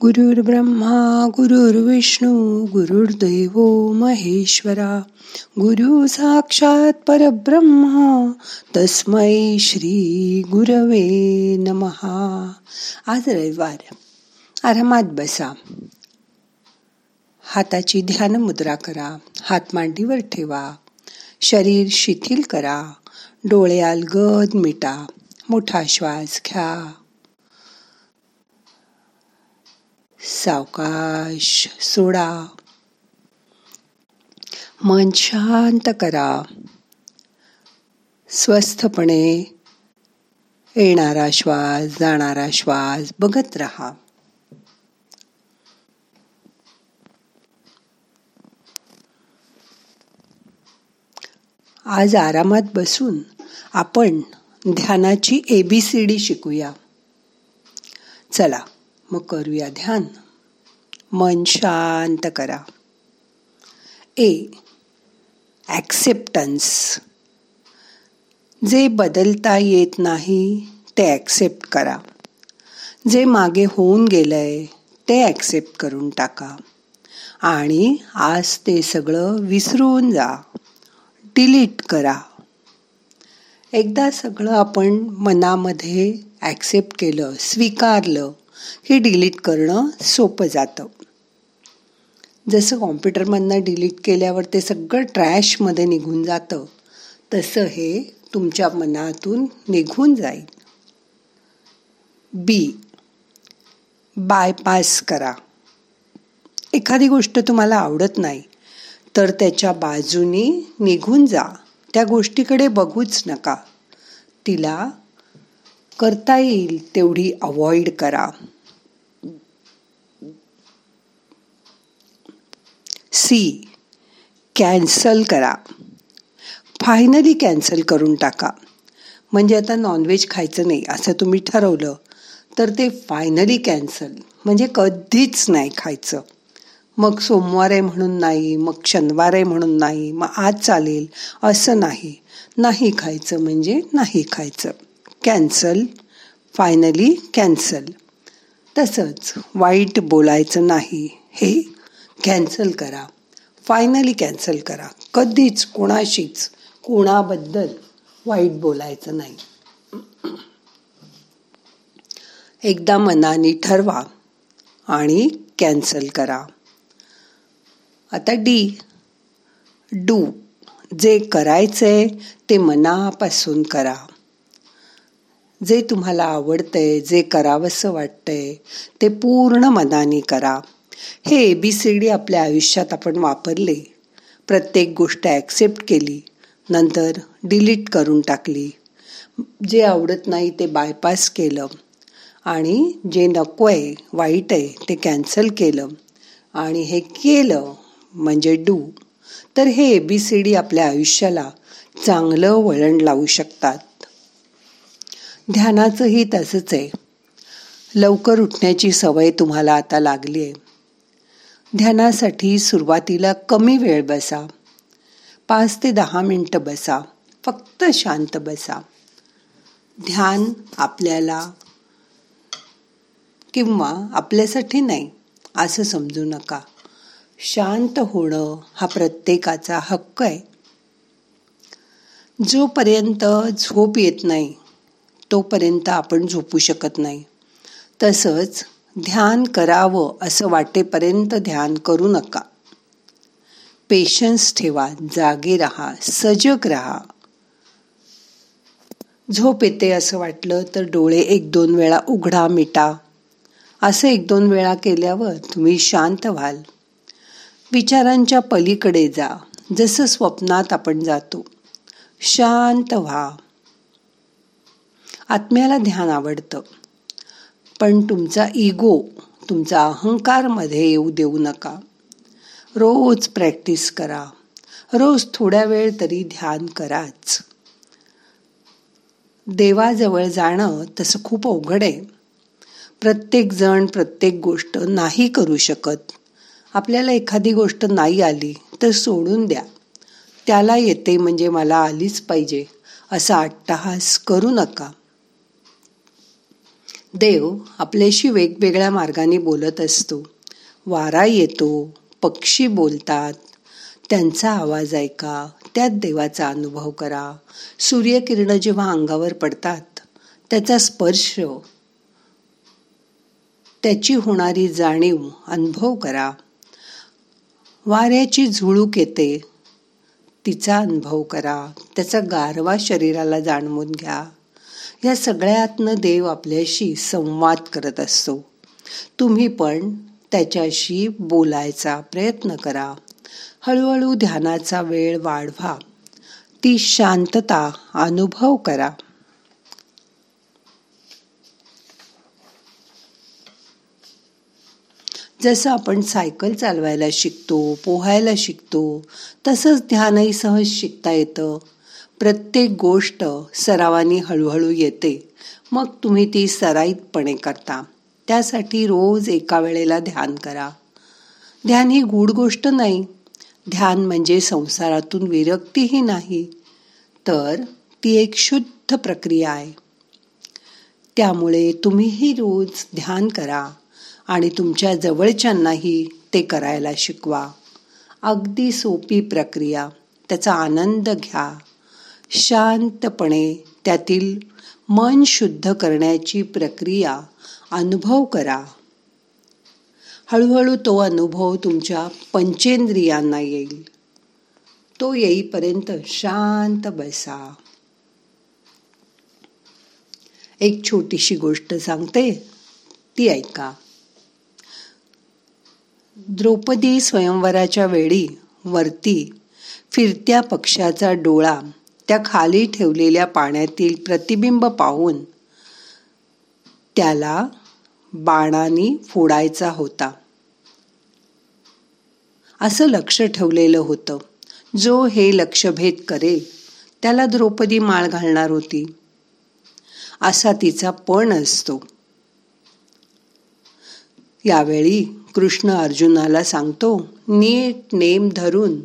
गुरुर् ब्रह्मा गुरुर्विष्णू गुरुर्दैव महेश्वरा गुरु साक्षात परब्रह्मा तस्मै श्री गुरवे नमहा आज रविवार. आरामात बसा. हाताची ध्यान मुद्रा करा. हात मांडीवर ठेवा. शरीर शिथिल करा. डोळे अलगद मिटा. मोठा श्वास घ्या. सावकाश सोडा. मन शांत करा. स्वस्थपणे येणारा श्वास जाणारा श्वास बघत राहा. आज आरामात बसून आपण ध्यानाची एबीसीडी शिकूया. चला मग करूया ध्यान. मन शांत करा. ए ॲक्सेप्टन्स जे बदलता येत नाही ते ॲक्सेप्ट करा. जे मागे होऊन गेलंय ते ॲक्सेप्ट करून टाका. आणि आज ते सगळं विसरून जा. डिलीट करा. एकदा सगळं आपण मनामध्ये ॲक्सेप्ट केलं स्वीकारलं हे डिलीट करणं सोपं जातं. जसं कॉम्प्युटरमधनं डिलीट केल्यावर ते सगळं ट्रॅशमध्ये निघून जातं तसं हे तुमच्या मनातून निघून जाईल. बी बायपास करा. एखादी गोष्ट तुम्हाला आवडत नाही तर त्याच्या बाजूनी निघून जा. त्या गोष्टीकडे बघूच नका. तिला करता येईल तेवढी अवॉइड करा. सी कॅन्सल करा. फायनली कॅन्सल करून टाका. म्हणजे आता नॉनव्हेज खायचं नाही असं तुम्ही ठरवलं तर ते फायनली कॅन्सल म्हणजे कधीच नाही खायचं. मग सोमवार आहे म्हणून नाही मग शनिवार आहे म्हणून नाही मग आज चालेल असं नाही. नाही खायचं म्हणजे नाही खायचं. Cancel finally cancel. तसंच वाईट बोलायचं नाही. हे कॅन्सल करा. फायनली कॅन्सल करा. कधीच कोणाशीच कोणाबद्दल वाईट बोलायचं नाही. एकदा मनाने ठरवा आणि कॅन्सल करा. आता डी. डू. जे करायचंय ते मनापासून करा. जे तुम्हाला आवडतंय जे करावंसं वाटतंय ते पूर्ण मनाने करा. हे ए बी सी डी आपल्या आयुष्यात आपण वापरले. प्रत्येक गोष्ट ॲक्सेप्ट केली नंतर डिलीट करून टाकली. जे आवडत नाही ते बायपास केलं. आणि जे नको आहे वाईट आहे ते कॅन्सल केलं. आणि हे केलं म्हणजे डू तर हे ए बी सी डी आपल्या आयुष्याला चांगलं वळण लावू शकतात. ध्यानाचंही तसंच आहे. लवकर उठण्याची सवय तुम्हाला आता लागली आहे. ध्यानासाठी सुरुवातीला कमी वेळ बसा. पाच ते दहा मिनटं बसा. फक्त शांत बसा. ध्यान आपल्याला किंवा आपल्यासाठी नाही असं समजू नका. शांत होणं हा प्रत्येकाचा हक्क आहे. जोपर्यंत झोप येत नाही तोपर्यंत आपण झोपू शकत नाही. तसंच ध्यान करावं असं वाटेपर्यंत ध्यान करू नका. पेशन्स ठेवा जागे राहा सजग राहा. झोप येते असं वाटलं तर डोळे एक दोन वेळा उघडा मिटा. असं एक दोन वेळा केल्यावर तुम्ही शांत व्हाल. विचारांच्या पलीकडे जा जसं स्वप्नात आपण जातो. शांत व्हा. आत्म्याला ध्यान आवडतं. पण तुमचा इगो तुमचा अहंकारमध्ये येऊ देऊ नका. रोज प्रॅक्टिस करा. रोज थोड्या वेळ तरी ध्यान कराच. देवाजवळ जाणं तसं खूप अवघड आहे. प्रत्येक जण प्रत्येक गोष्ट नाही करू शकत. आपल्याला एखादी गोष्ट नाही आली तर सोडून द्या. त्याला येते म्हणजे मला आलीच पाहिजे असा अट्टहास करू नका. देव आपल्याशी वेगवेगळ्या मार्गाने बोलत असतो. वारा येतो पक्षी बोलतात. त्यांचा आवाज ऐका त्यात देवाचा अनुभव करा. सूर्यकिरण जेव्हा अंगावर पडतात त्याचा स्पर्श त्याची होणारी जाणीव अनुभव करा. वाऱ्याची झुळूक येते तिचा अनुभव करा. त्याचा गारवा शरीराला जाणवून घ्या. या सगळ्यातनं देव आपल्याशी संवाद करत असतो. तुम्ही पण त्याच्याशी बोलायचा प्रयत्न करा. हळूहळू ध्यानाचा वेळ वाढवा. ती शांतता अनुभव करा. जसं आपण सायकल चालवायला शिकतो पोहायला शिकतो तसंच ध्यानही सहज शिकता येतं. प्रत्येक गोष्ट सरावानी हळूहळू येते. मग तुम्ही ती सराईतपणे करता. त्यासाठी रोज एका वेळेला ध्यान करा. ध्यान ही गूढ गोष्ट नाही. ध्यान म्हणजे संसारातून विरक्तीही नाही. तर ती एक शुद्ध प्रक्रिया आहे. त्यामुळे तुम्हीही रोज ध्यान करा आणि तुमच्या जवळच्यांनाही ते करायला शिकवा. अगदी सोपी प्रक्रिया. त्याचा आनंद घ्या. शांतपणे त्यातील मन शुद्ध करण्याची प्रक्रिया अनुभव करा. हळूहळू तो अनुभव तुमच्या पंचेंद्रियांना येईल. तो येईपर्यंत शांत बसा. एक छोटीशी गोष्ट सांगते ती ऐका. द्रौपदी स्वयंवराच्या वेळी वरती फिरत्या पक्षाचा डोळा त्या खाली ठेवलेल्या पाण्यातील प्रतिबिंब पाहून त्याला बाणाने फोडायचा होता. असं लक्ष ठेवलेलं होतं. जो हे लक्षभेद करेल त्याला द्रौपदी माळ घालणार होती. असा तिचा पण असतो. यावेळी कृष्ण अर्जुनाला सांगतो नीट नेम धरून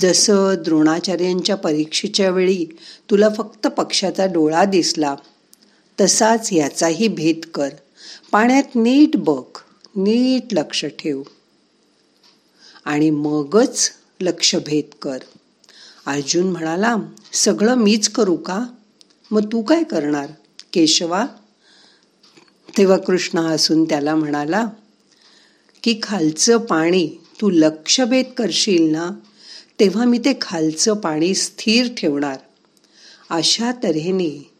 जसं द्रोणाचार्यांच्या परीक्षेच्या वेळी तुला फक्त पक्षाचा डोळा दिसला तसाच याचाही भेद कर. पाण्यात नीट बघ नीट लक्ष ठेव. आणि मगच लक्ष भेद कर. अर्जुन म्हणाला सगळं मीच करू का? मग तू काय करणार केशवा? तेव्हा कृष्ण हसून त्याला म्हणाला की खालचं पाणी तू लक्षभेद करशील ना तेव्हा मी ते खालचं पाणी स्थिर ठेवणार. अशा तऱ्हेने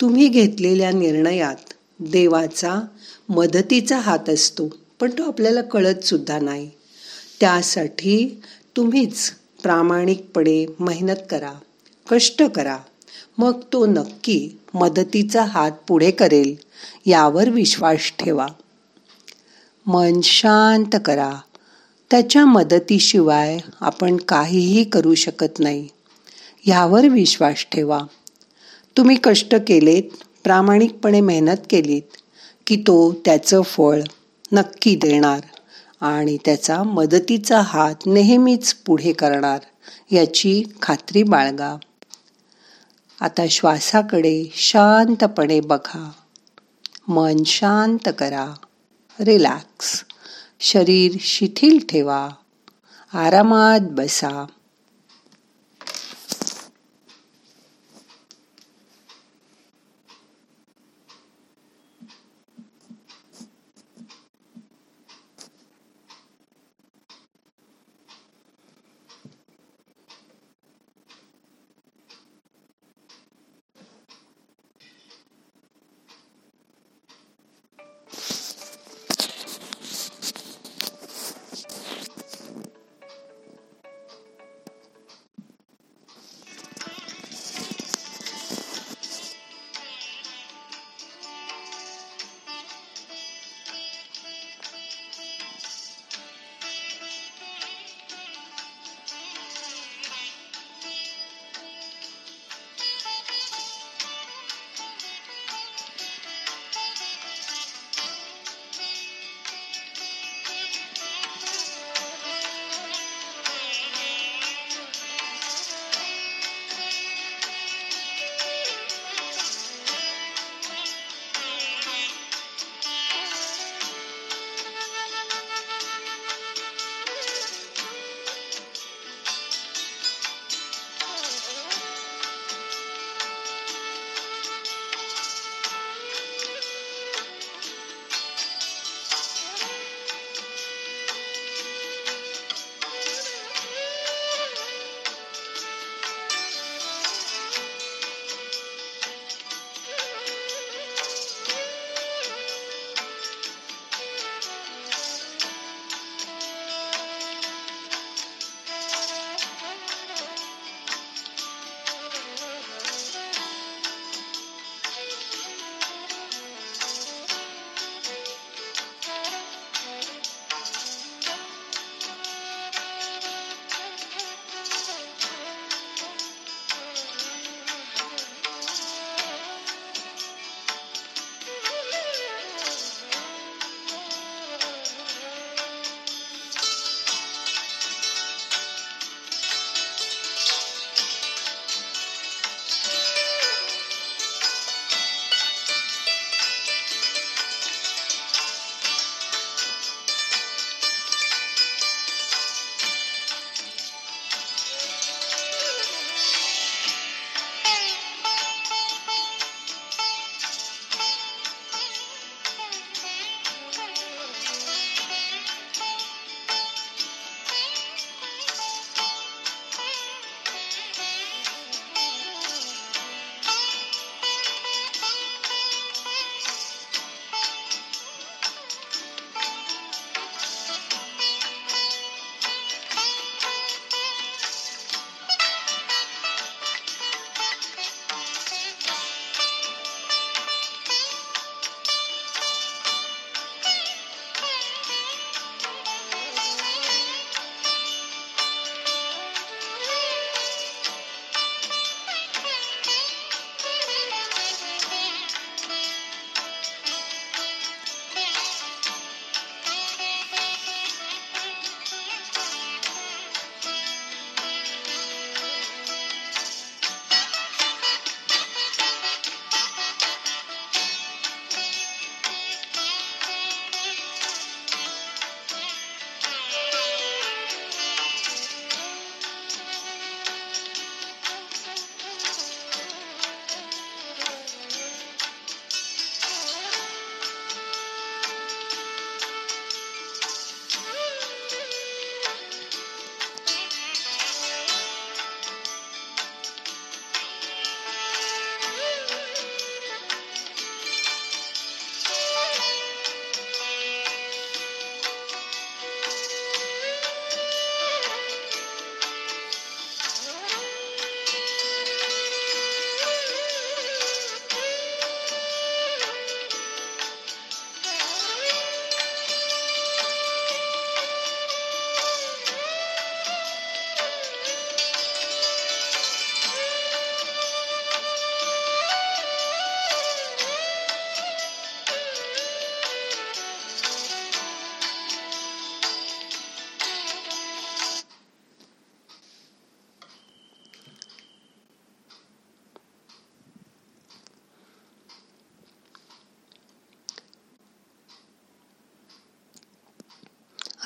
तुम्ही घेतलेल्या निर्णयात देवाचा मदतीचा हात असतो पण तो आपल्याला कळत सुद्धा नाही. त्यासाठी तुम्हीच प्रामाणिकपणे मेहनत करा कष्ट करा. मग तो नक्की मदतीचा हात पुढे करेल यावर विश्वास ठेवा. मन शांत करा. त्याच्या मदतीशिवाय आपण काहीही करू शकत नाही. ह्यावर विश्वास ठेवा. तुम्ही कष्ट केलेत प्रामाणिकपणे मेहनत केलीत की तो त्याचं फळ नक्की देणार आणि त्याचा मदतीचा हात नेहमीच पुढे करणार याची खात्री बाळगा. आता श्वासाकडे शांतपणे बघा. मन शांत करा. रिलॅक्स. शरीर शिथिल ठेवा. आरामात बसा.